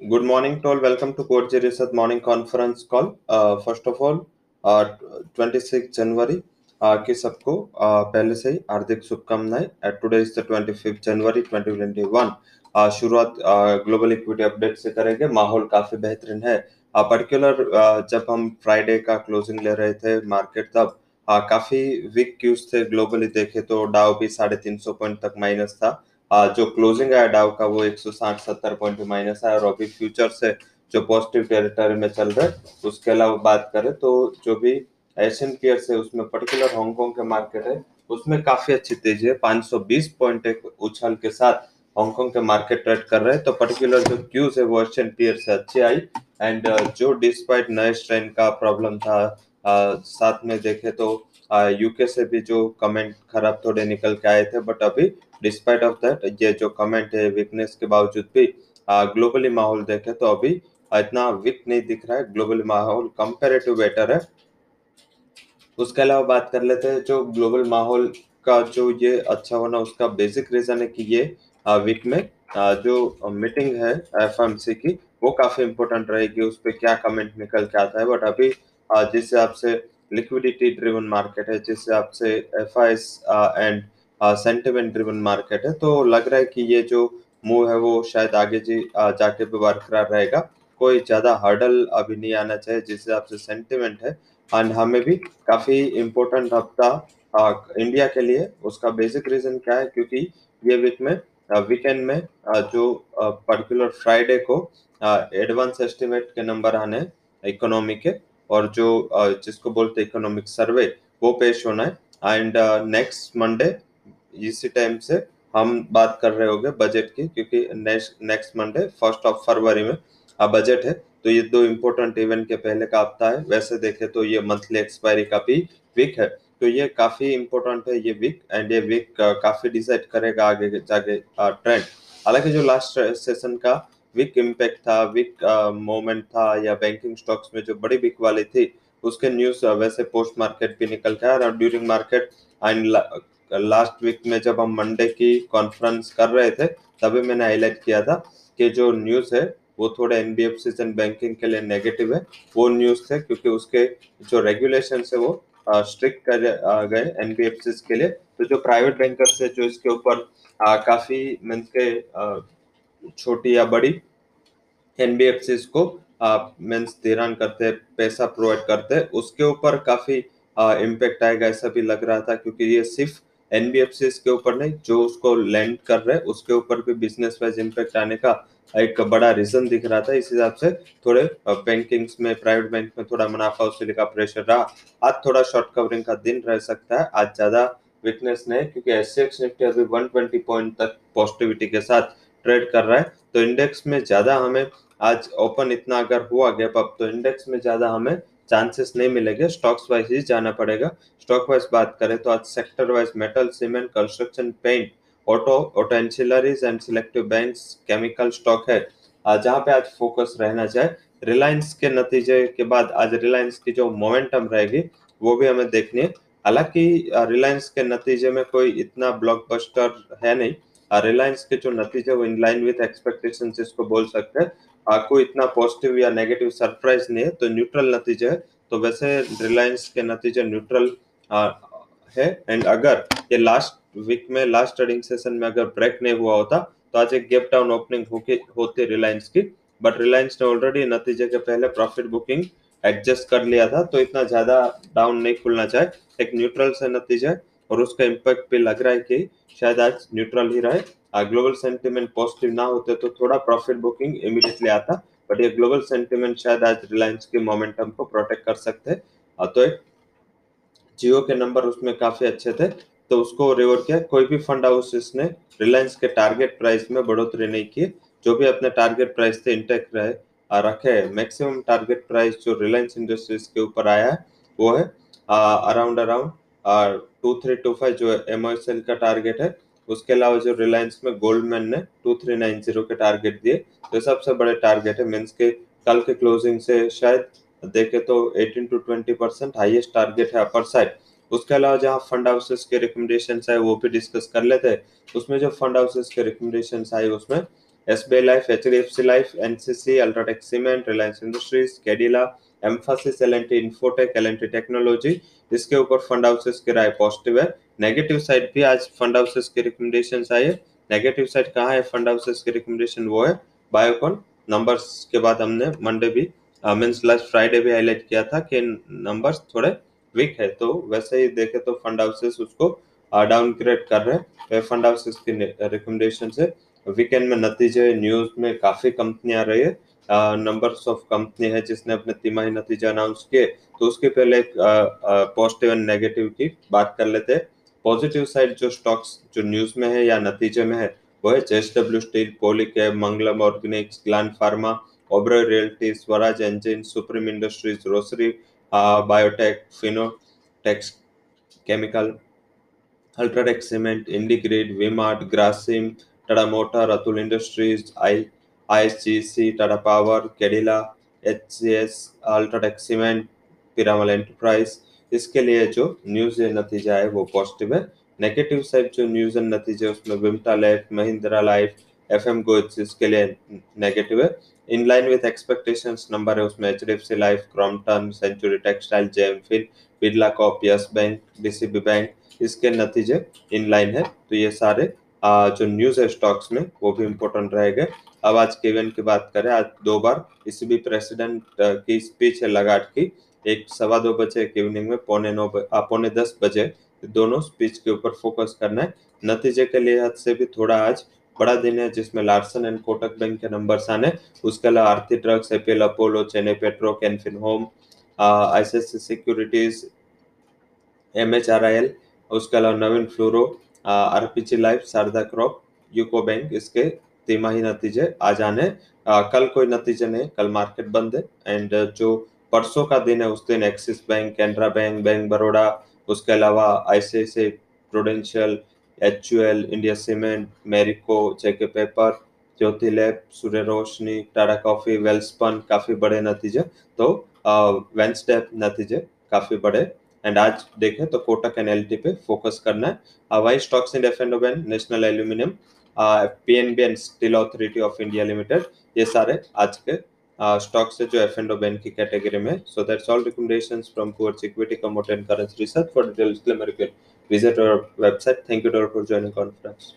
Good morning to all. Welcome to Code Research morning conference call. Uh, first of all, uh, 26 जनवरी के सबको uh, पहले से ही हार्दिक शुभकामनाएँ. Today is the 25 January 2021 uh, शुरुआत ग्लोबल इक्विटी अपडेट से करेंगे. माहौल काफ़ी बेहतरीन है. पर्टिकुलर uh, uh, जब हम फ्राइडे का क्लोजिंग ले रहे थे मार्केट तब काफ़ी वीक क्यूज थे ग्लोबली देखे तो डाउ भी साढ़े तीन सौ पॉइंट तक माइनस था. जो क्लोजिंग है डाउ का वो 160 70 पॉइंट माइनस है और अभी फ्यूचर से जो पॉजिटिव टेरिटरी में चल रहे उसके अलावा बात करें तो जो भी एशियन पेयर्स है उसमें पर्टिकुलर हांगकांग के मार्केट है उसमें काफ़ी अच्छी तेज़ी है। 520 पॉइंट एक उछाल के साथ हांगकांग के मार्केट ट्रेड कर रहे हैं। तो पर्टिकुलर जो क्यूज है वो एशियन पेयर से अच्छी आई। एंड जो डिस्पाइट नए स्ट्रेन का प्रॉब्लम था आ, साथ में देखे तो यूके से भी जो कमेंट खराब थोड़े निकल के आए थे बट अभी डिस्पाइट ऑफ़ दैट ये जो कमेंट है वीकनेस के बावजूद भी ग्लोबली माहौल देखे तो अभी इतना वीक नहीं दिख रहा है। ग्लोबली माहौल कंपेरेटिव बेटर है। उसके अलावा बात कर लेते हैं, जो ग्लोबल माहौल का जो ये अच्छा होना, उसका बेसिक रीजन है कि ये वीक में जो मीटिंग है एफएमसी की, वो काफ़ी इंपॉर्टेंट रहेगी। उस पर क्या कमेंट निकल के आता है बट अभी जिस हिसाब से लिक्विडिटी ड्रिवन मार्केट है, जिस हिसाब से F and sentiment driven market है तो लग रहा है कि ये जो मूव है वो शायद आगे जी जाके भी बरकरार रहेगा। कोई ज़्यादा हर्डल अभी नहीं आना चाहिए, जिस हिसाब से सेंटिमेंट है। एंड हमें भी काफ़ी इम्पोर्टेंट हफ़्ता इंडिया के लिए, उसका बेसिक रीजन क्या है? क्योंकि ये वीक में वीकेंड में जो पर्टिकुलर फ्राइडे को एडवांस एस्टिमेट के नंबर आने इकोनॉमी के, और जो जिसको बोलते इकोनॉमिक सर्वे वो पेश होना है। एंड नेक्स्ट मंडे इसी टाइम से हम बात कर रहे होंगे बजट की, क्योंकि next Monday first of February में बजट है। तो ये दो इम्पोर्टेंट इवेंट के पहले का हफ़्ता है। वैसे देखे तो ये मंथली एक्सपायरी का भी वीक है। तो ये काफ़ी इम्पोर्टेंट है ये वीक एंड ये वीक काफ़ी डिसाइड करेगा आगे जाके ट्रेंड हालाँकि जो लास्ट सेशन का वीक इम्पैक्ट था वीक मोमेंट था, या बैंकिंग स्टॉक्स में जो बड़ी वीक वाली थी, उसके न्यूज़ वैसे पोस्ट मार्केट भी निकल के और during market and last week में जब हम मंडे की कॉन्फ्रेंस कर रहे थे, तभी मैंने हाईलाइट किया था कि जो न्यूज़ है, वो थोड़े एनबीएफसी एंड बैंकिंग के लिए नेगेटिव है। वो न्यूज़ थे क्योंकि उसके जो रेगुलेशन है वो स्ट्रिक्ट कर गए एनबीएफसी के लिए। तो जो प्राइवेट बैंकर्स है, जो इसके ऊपर काफ़ी मीन्स के छोटी या बड़ी एन बी एफ़ एनबीएफसी को मीन्स धिरान करते, पैसा प्रोवाइड करते, उसके ऊपर काफ़ी इम्पेक्ट आएगा, ऐसा भी लग रहा था क्योंकि ये सिर्फ़ एनबीएफसी के ऊपर नहीं, जो उसको लैंड कर रहे हैं उसके ऊपर भी बिज़नेस वाइज इम्पेक्ट आने का एक बड़ा रीजन दिख रहा था। इस हिसाब से थोड़े बैंकिंग में प्राइवेट बैंक में थोड़ा मुनाफा वसूली का प्रेशर रहा। आज थोड़ा शॉर्ट कवरिंग का दिन रह सकता है, आज ज़्यादा वीकनेस नहीं, क्योंकि एस निफ्टी अभी 120 पॉइंट तक पॉजिटिविटी के साथ ट्रेड कर रहा है। तो इंडेक्स में ज़्यादा हमें, आज ओपन इतना अगर हुआ गैप अप तो इंडेक्स में ज़्यादा हमें चांसेस नहीं मिलेंगे। स्टॉक्स वाइज ही जाना पड़ेगा। स्टॉक वाइज बात करें तो आज sector wise metal, cement, construction, paint, auto auto ancillaries and selective banks, chemical stock है। जहाँ पे आज फोकस रहना चाहिए रिलायंस के नतीजे के बाद आज रिलायंस की जो मोमेंटम रहेगी, वो भी हमें देखनी है। हालाँकि रिलायंस के नतीजे में कोई इतना ब्लॉकबस्टर है नहीं। रिलायंस के जो नतीजे, वो इन लाइन विथ एक्सपेक्टेशन इसको बोल सकते हैं। कोई इतना पॉजिटिव या नेगेटिव सरप्राइज़ नहीं है तो न्यूट्रल नतीजे है। तो वैसे रिलायंस के नतीजे न्यूट्रल है। एंड अगर ये लास्ट वीक में लास्ट ट्रेडिंग सेशन में अगर ब्रेक नहीं हुआ होता तो आज एक गैप डाउन ओपनिंग होती रिलायंस की। बट रिलायंस ने ऑलरेडी नतीजे के पहले प्रॉफिट बुकिंग एडजस्ट कर लिया था तो इतना ज़्यादा डाउन नहीं खुलना चाहे एक न्यूट्रल से नतीजा और उसका इम्पैक्ट भी लग रहा है कि शायद आज न्यूट्रल ही रहे। ग्लोबल सेंटिमेंट पॉजिटिव ना होते तो थोड़ा प्रॉफिट बुकिंग इमीडिएटली आता बट ये ग्लोबल सेंटिमेंट शायद आज रिलायंस के मोमेंटम को प्रोटेक्ट कर सकते हैं। तो एक जियो के नंबर उसमें काफ़ी अच्छे थे तो उसको रिवर किया। कोई भी फंड हाउस ने रिलायंस के टारगेट प्राइस में बढ़ोतरी नहीं की। जो भी अपने टारगेट प्राइस थे इंटेक रहे रखे मैक्सिमम टारगेट प्राइस जो रिलायंस इंडस्ट्रीज़ के ऊपर आया है, वो है around around two three two five जो एम का टारगेट है, उसके अलावा जो रिलायंस में गोल्डमैन ने टू थ्री नाइन ज़ीरो के टारगेट दिए तो सबसे बड़े टारगेट है मीन्स के, कल के क्लोजिंग से शायद, देखे तो 18 टू 20 परसेंट हाइएस्ट टारगेट है अपर साइड उसके अलावा जहाँ फंड हाउसेस के रिकमेंडेशन आए, वो भी डिस्कस कर लेते हैं। उसमें जो फंड हाउसेस के रिकमेंडेशन आए, उसमें SBI Life, HDFC Life, NCC, Ultratech Cement, Reliance Industries, Cadila, Mphasis L N T technology इसके ऊपर फंड हाउसेस की राय पॉजिटिव है। नेगेटिव साइड भी आज फंड हाउसेस के रिकमेंडेशन आए नेगेटिव साइड कहाँ है फंड हाउसेस के रिकमेंडेशन वो है बायोकॉन नंबर्स के बाद हमने मंडे भी मीन्स लास्ट फ्राइडे भी हाईलाइट किया था कि नंबर्स थोड़े वीक है। तो वैसे ही देखे तो फंड हाउसेस उसको डाउनग्रेड कर रहे हैं। फंड हाउसेस की रिकमेंडेशन से वीकेंड में नतीजे न्यूज़ में काफ़ी कंपनियाँ रही है। नंबर्स ऑफ़ कंपनी है जिसने अपने तिमाही नतीजे अनाउंस किए। तो उसके पहले एक पॉजिटिव एंड नेगेटिव की बात कर लेते हैं। पॉजिटिव साइड जो स्टॉक्स जो न्यूज़ में है या नतीजे में है, वो है JSW steel Polycab Mangalam organics Gland pharma Oberoi realty Swaraj engine Supreme industries Rossari biotech Fineotex chemical UltraTech cement IndiGrid V Mart Grasim Atul industries I ISGC Tata power Cadila H C S UltraTech cement Piramal enterprise इसके लिए जो news नतीजा है, वो positive है। Negative side जो news and नतीजे, उसमें Vimta life Mahindra life F M goes इसके लिए नेगेटिव है। In line with expectations number है, उसमें H D F C life Crompton century textile GeM fill Birla corp yes bank DCB bank इसके नतीजे in line है। तो ये सारे जो न्यूज़ है स्टॉक्स में, वो भी इम्पोर्टेंट रहेगा। अब आज के इवेंट की बात करें, आज दो बार इसी भी प्रेसिडेंट की स्पीच है लगाट की, एक सवा दो बजे एक इवनिंग में, पौने नौ पौने दस बजे, दोनों स्पीच के ऊपर फोकस करना है। नतीजे के लिहाज से भी थोड़ा आज बड़ा दिन है, जिसमें लार्सन एंड कोटक बैंक के नंबर आने। उसके अलावा Aarti drugs APL Apollo Chennai petro Canfin home ICIC securities M H R I L उसके अलावा Navin fluoro RPG life, Sharda crop, UCO bank, इसके तिमाही नतीजे आ जाने। कल कोई नतीजे नहीं, कल मार्केट बंद है। एंड जो परसों का दिन है, उस दिन Axis bank, Canara bank bank Baroda उसके अलावा ICIC prudential H India cement, Marico, JK paper Jyoti lab Surya Roshni Tata coffee, Welspun, काफ़ी बड़े नतीजे। तो वेंसडे नतीजे काफ़ी बड़े। एंड आज देखें तो कोटक एन पे फोकस करना है। हवाई stocks and F and National Aluminium P N B and Steel Authority of India Limited ये सारे आज के स्टॉक्स है जो एफ़ एंड बैन की कैटेगरी में so that's all recommendation from course equity commodity and currency research for details visit our website thank you for joining conference